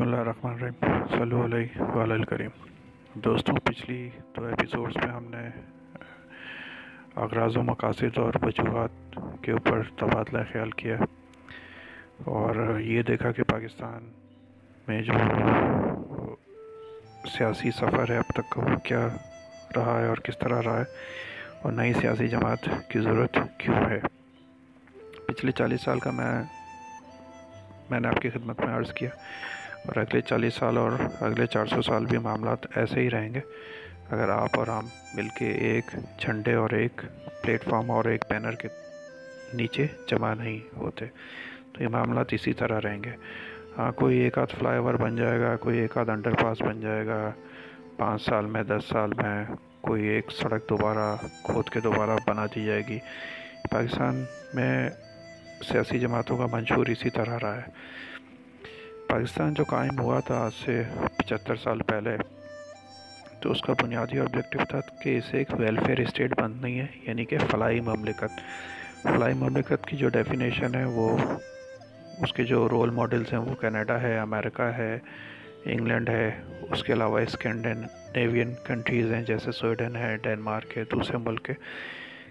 بسم اللہ الرحمن الرحیم۔ صلی علیہ وعلی الکریم۔ دوستوں پچھلی دو ایپیسوڈز میں ہم نے اغراض و مقاصد اور وجوہات کے اوپر تبادلہ خیال کیا اور یہ دیکھا کہ پاکستان میں جو سیاسی سفر ہے، اب تک کا وہ کیا رہا ہے اور کس طرح رہا ہے اور نئی سیاسی جماعت کی ضرورت کیوں ہے۔ پچھلے چالیس سال کا میں میں نے آپ کی خدمت میں عرض کیا اور اگلے چالیس سال اور اگلے چار سو سال بھی معاملات ایسے ہی رہیں گے۔ اگر آپ اور ہم مل کے ایک جھنڈے اور ایک پلیٹ فارم اور ایک بینر کے نیچے جمع نہیں ہوتے، تو یہ معاملات اسی طرح رہیں گے۔ ہاں کوئی ایک آدھ فلائی اوور بن جائے گا، کوئی ایک آدھ انڈر پاس بن جائے گا، پانچ سال میں، دس سال میں، کوئی ایک سڑک دوبارہ کھود کے دوبارہ بنا دی جائے گی۔ پاکستان میں سیاسی جماعتوں کا منشور اسی طرح رہا ہے۔ پاکستان جو قائم ہوا تھا آج سے پچہتر سال پہلے، تو اس کا بنیادی آبجیکٹیو تھا کہ اسے ایک ویلفیئر اسٹیٹ بننی ہے یعنی کہ فلائی مملکت۔ فلائی مملکت کی جو ڈیفینیشن ہے، وہ اس کے جو رول ماڈلز ہیں، وہ کینیڈا ہے، امریکہ ہے، انگلینڈ ہے، اس کے علاوہ اسکینڈینیوین کنٹریز ہیں، جیسے سویڈن ہے، ڈینمارک ہے، دوسرے ملک ہے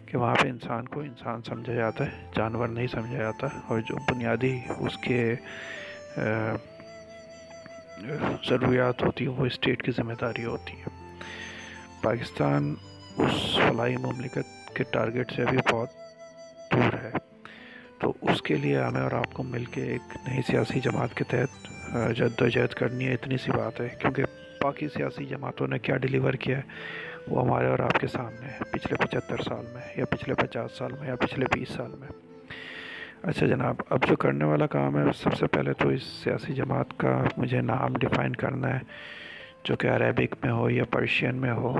کہ وہاں پہ انسان کو انسان سمجھا جاتا ہے، جانور نہیں سمجھا جاتا۔ اور جو بنیادی اس کے ضروریات ہوتی ہیں، وہ اسٹیٹ کی ذمہ داری ہوتی ہے پاکستان اس فلائی مملکت کے ٹارگٹ سے ابھی بہت دور ہے۔ تو اس کے لیے ہمیں اور آپ کو مل کے ایک نئی سیاسی جماعت کے تحت جد و جہد کرنی ہے، اتنی سی بات ہے۔ کیونکہ باقی سیاسی جماعتوں نے کیا ڈیلیور کیا ہے، وہ ہمارے اور آپ کے سامنے ہے۔ پچھلے پچہتر سال میں، یا پچھلے پچاس سال میں، یا پچھلے بیس سال میں۔ اچھا جناب، اب جو کرنے والا کام ہے، سب سے پہلے تو اس سیاسی جماعت کا مجھے نام ڈیفائن کرنا ہے، جو کہ عربک میں ہو یا پرشین میں ہو۔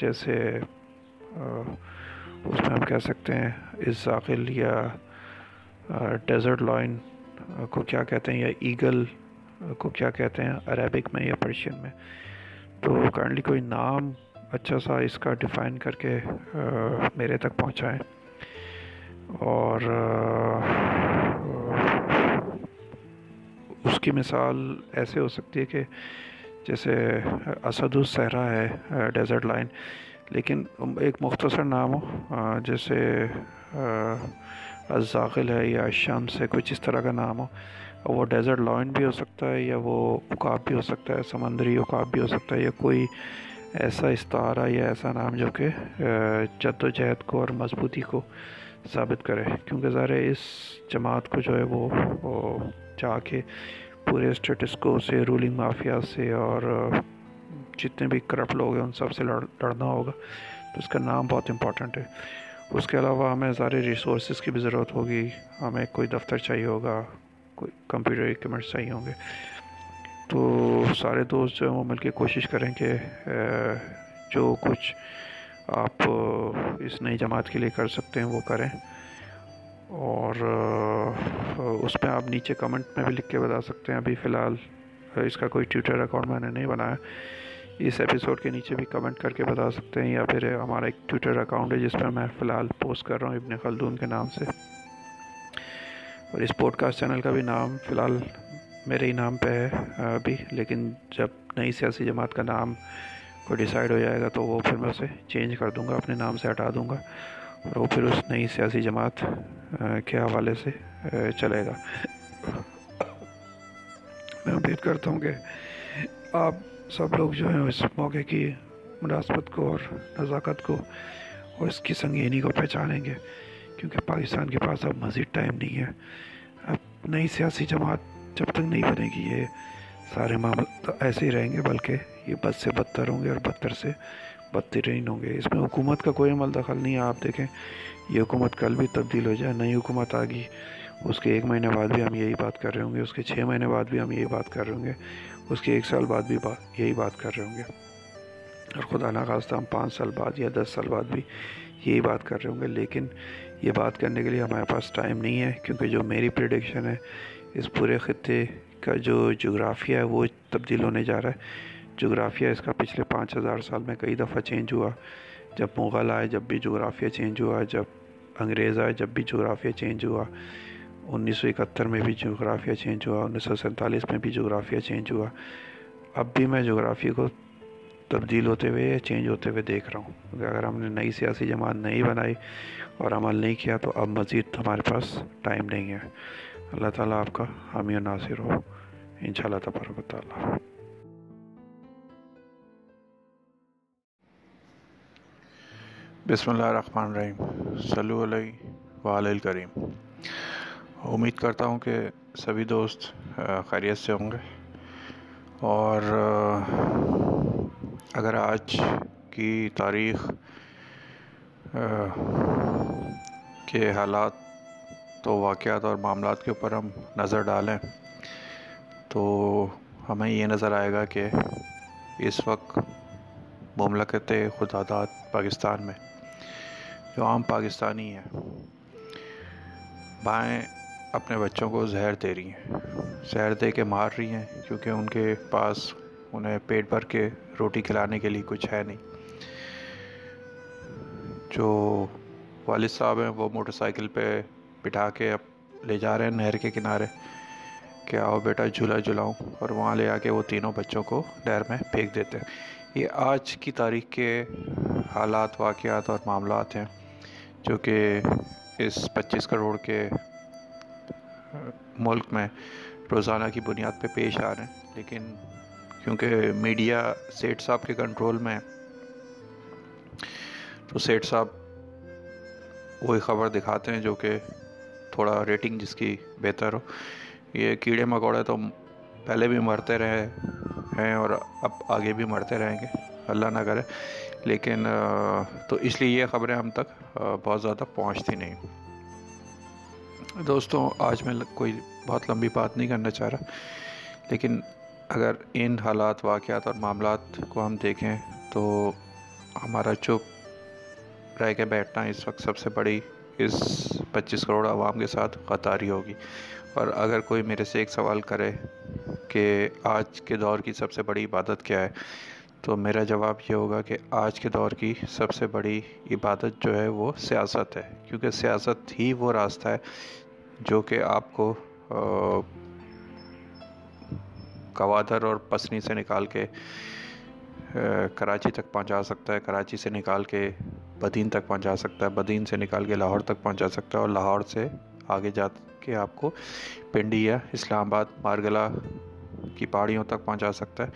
جیسے اس میں ہم کہہ سکتے ہیں ازاقل یا ڈیزرٹ لائن کو کیا کہتے ہیں یا ایگل کو کیا کہتے ہیں عربک میں یا پرشین میں۔ تو کرنٹلی کوئی نام اچھا سا اس کا ڈیفائن کر کے میرے تک پہنچائیں۔ اور اس کی مثال ایسے ہو سکتی ہے کہ جیسے اسد الصحرا ہے ڈیزرٹ لائن لیکن ایک مختصر نام ہو جیسے الزاغل ہے یا شمس ہے، کچھ اس طرح کا نام ہو۔ وہ ڈیزرٹ لائن بھی ہو سکتا ہے یا وہ اکاب بھی ہو سکتا ہے، سمندری اکاب بھی ہو سکتا ہے یا کوئی ایسا استعارہ یا ایسا نام جو کہ جد و جہد کو اور مضبوطی کو ثابت کرے، کیونکہ ظاہر اس جماعت کو جو ہے وہ جا کے پورے اسٹیٹس کو سے رولنگ مافیا سے اور جتنے بھی کرپٹ لوگ ہیں ان سب سے لڑنا ہوگا۔ تو اس کا نام بہت امپورٹنٹ ہے۔ اس کے علاوہ ہمیں سارے ریسورسز کی بھی ضرورت ہوگی۔ ہمیں کوئی دفتر چاہیے ہوگا، کوئی کمپیوٹر اکوپمنٹس چاہیے ہوں گے۔ تو سارے دوست جو ہیں وہ مل کے کوشش کریں کہ جو کچھ آپ اس نئی جماعت کے لیے کر سکتے ہیں، وہ کریں۔ اور اس میں آپ نیچے کمنٹ میں بھی لکھ کے بتا سکتے ہیں، ابھی فی الحال اس کا کوئی ٹویٹر اکاؤنٹ میں نے نہیں بنایا اس ایپیسوڈ کے نیچے بھی کمنٹ کر کے بتا سکتے ہیں یا پھر ہمارا ایک ٹویٹر اکاؤنٹ ہے، جس میں میں فی الحال پوسٹ کر رہا ہوں، ابن خلدون کے نام سے۔ اور اس پوڈ کاسٹ چینل کا بھی نام فی الحال میرے ہی نام پہ ہے ابھی۔ لیکن جب نئی سیاسی جماعت کا نام کو ڈیسائیڈ ہو جائے گا تو وہ پھر میں اسے چینج کر دوں گا، اپنے نام سے ہٹا دوں گا اور وہ پھر اس نئی سیاسی جماعت کے حوالے سے چلے گا۔ میں امید کرتا ہوں کہ آپ سب لوگ جو ہیں اس موقع کی مناسبت کو اور نزاکت کو اور اس کی سنگینی کو پہچانیں گے، کیونکہ پاکستان کے پاس اب مزید ٹائم نہیں ہے۔ اب نئی سیاسی جماعت جب تک نہیں بنے گی، یہ سارے معاملات ایسے ہی رہیں گے، بلکہ یہ بد سے بدتر ہوں گے اور بدتر سے بدترین ہوں گے۔ اس میں حکومت کا کوئی عمل دخل نہیں ہے، آپ دیکھیں۔ یہ حکومت کل بھی تبدیل ہو جائے، نئی حکومت آ گئی۔ اس کے ایک مہینے بعد بھی ہم یہی بات کر رہے ہوں گے، اس کے چھ مہینے بعد بھی ہم یہی بات کر رہے ہوں گے، اس کے ایک سال بعد بھی بات یہی بات کر رہے ہوں گے۔ اور خدا نخواستہ ہم پانچ سال بعد یا دس سال بعد بھی یہی بات کر رہے ہوں گے۔ لیکن یہ بات کرنے کے لیے ہمارے پاس ٹائم نہیں ہے، کیونکہ جو میری پریڈکشن ہے، اس پورے خطے کا جو جغرافیہ ہے، وہ تبدیل ہونے جا رہا ہے۔ جغرافیہ اس کا پچھلے پانچ ہزار سال میں کئی دفعہ چینج ہوا۔ جب مغل آئے، جب بھی جغرافیہ چینج ہوا، جب انگریز آئے، جب بھی جغرافیہ چینج ہوا۔ انیس سو اکہتر میں بھی جغرافیہ چینج ہوا، انیس سو سینتالیس میں بھی جغرافیہ چینج ہوا۔ اب بھی میں جغرافیہ کو تبدیل ہوتے ہوئے یا چینج ہوتے ہوئے دیکھ رہا ہوں۔ اگر ہم نے نئی سیاسی جماعت نہیں بنائی اور عمل نہیں کیا، تو اب مزید ہمارے پاس ٹائم نہیں ہے۔ اللہ تعالیٰ آپ کا حامی و ناصر ہو۔ ان شاء اللہ تبارک و تعالیٰ۔ بسم اللہ الرحمن الرحیم۔ صلو علیہ وآلہ الکریم۔ امید کرتا ہوں کہ سبھی دوست خیریت سے ہوں گے۔ اور اگر آج کی تاریخ کے حالات تو واقعات اور معاملات کے اوپر ہم نظر ڈالیں، تو ہمیں یہ نظر آئے گا کہ اس وقت مملکت خدادات پاکستان میں جو عام پاکستانی ہیں، بائیں اپنے بچوں کو زہر دے رہی ہیں۔ زہر دے کے مار رہی ہیں کیونکہ ان کے پاس انہیں پیٹ بھر کے روٹی کھلانے کے لیے کچھ ہے نہیں۔ جو والد صاحب ہیں، وہ موٹر سائیکل پہ بٹھا کے اب لے جا رہے ہیں نہر کے کنارے کہ آؤ بیٹا جھولا جھلاؤں اور وہاں لے آ کے وہ تینوں بچوں کو نہر میں پھینک دیتے ہیں۔ یہ آج کی تاریخ کے حالات، واقعات اور معاملات ہیں۔ جو کہ اس پچیس کروڑ کے ملک میں روزانہ کی بنیاد پہ پیش آ رہے ہیں۔ لیکن کیونکہ میڈیا سیٹ صاحب کے کنٹرول میں تو سیٹ صاحب وہی خبر دکھاتے ہیں جو کہ تھوڑا ریٹنگ جس کی بہتر ہو۔ یہ کیڑے مکوڑے تو پہلے بھی مرتے رہے ہیں اور اب آگے بھی مرتے رہیں گے۔ اللہ نہ کرے۔ لیکن تو اس لیے یہ خبریں ہم تک بہت زیادہ پہنچتی نہیں۔ دوستوں، آج میں کوئی بہت لمبی بات نہیں کرنا چاہ رہا۔ لیکن اگر ان حالات، واقعات اور معاملات کو ہم دیکھیں، تو ہمارا چپ رہ کے بیٹھنا اس وقت سب سے بڑی اس پچیس کروڑ عوام کے ساتھ قطاری ہوگی۔ اور اگر کوئی میرے سے ایک سوال کرے کہ آج کے دور کی سب سے بڑی عبادت کیا ہے تو میرا جواب یہ ہوگا کہ آج کے دور کی سب سے بڑی عبادت جو ہے وہ سیاست ہے، کیونکہ سیاست ہی وہ راستہ ہے جو کہ آپ کو کوادر اور پسنی سے نکال کے کراچی تک پہنچا سکتا ہے، کراچی سے نکال کے بدین تک پہنچا سکتا ہے، بدین سے نکال کے لاہور تک پہنچا سکتا ہے اور لاہور سے آگے جا کے آپ کو پنڈی یا اسلام آباد مارگلا کی پہاڑیوں تک پہنچا سکتا ہے،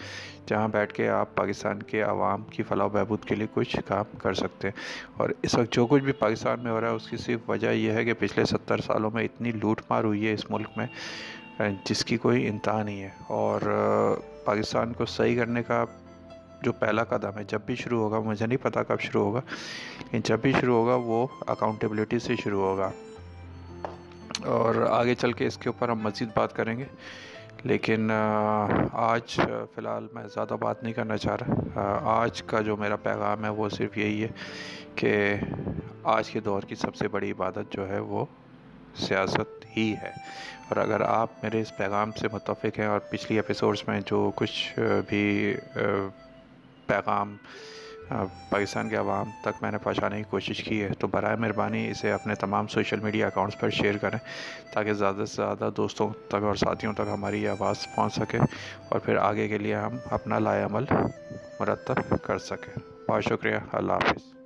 جہاں بیٹھ کے آپ پاکستان کے عوام کی فلاح و بہبود کے لیے کچھ کام کر سکتے ہیں۔ اور اس وقت جو کچھ بھی پاکستان میں ہو رہا ہے، اس کی صرف وجہ یہ ہے کہ پچھلے ستر سالوں میں اتنی لوٹ مار ہوئی ہے اس ملک میں جس کی کوئی انتہا نہیں ہے۔ اور پاکستان کو صحیح کرنے کا جو پہلا قدم ہے، جب بھی شروع ہوگا، مجھے نہیں پتا کب شروع ہوگا، لیکن جب بھی شروع ہوگا، وہ اکاؤنٹیبلٹی سے شروع ہوگا۔ اور آگے چل کے اس کے اوپر ہم مزید بات کریں گے۔ لیکن آج فی الحال میں زیادہ بات نہیں کرنا چاہ رہا۔ آج کا جو میرا پیغام ہے وہ صرف یہی ہے کہ آج کے دور کی سب سے بڑی عبادت جو ہے وہ سیاست ہی ہے۔ اور اگر آپ میرے اس پیغام سے متفق ہیں اور پچھلی ایپیسوڈز میں جو کچھ بھی پیغام پاکستان کے عوام تک میں نے پہنچانے کی کوشش کی ہے۔ تو برائے مہربانی اسے اپنے تمام سوشل میڈیا اکاؤنٹس پر شیئر کریں تاکہ زیادہ سے زیادہ دوستوں تک اور ساتھیوں تک ہماری یہ آواز پہنچ سکے اور پھر آگے کے لیے ہم اپنا لائے عمل مرتب کر سکیں۔ بہت شکریہ۔ اللہ حافظ۔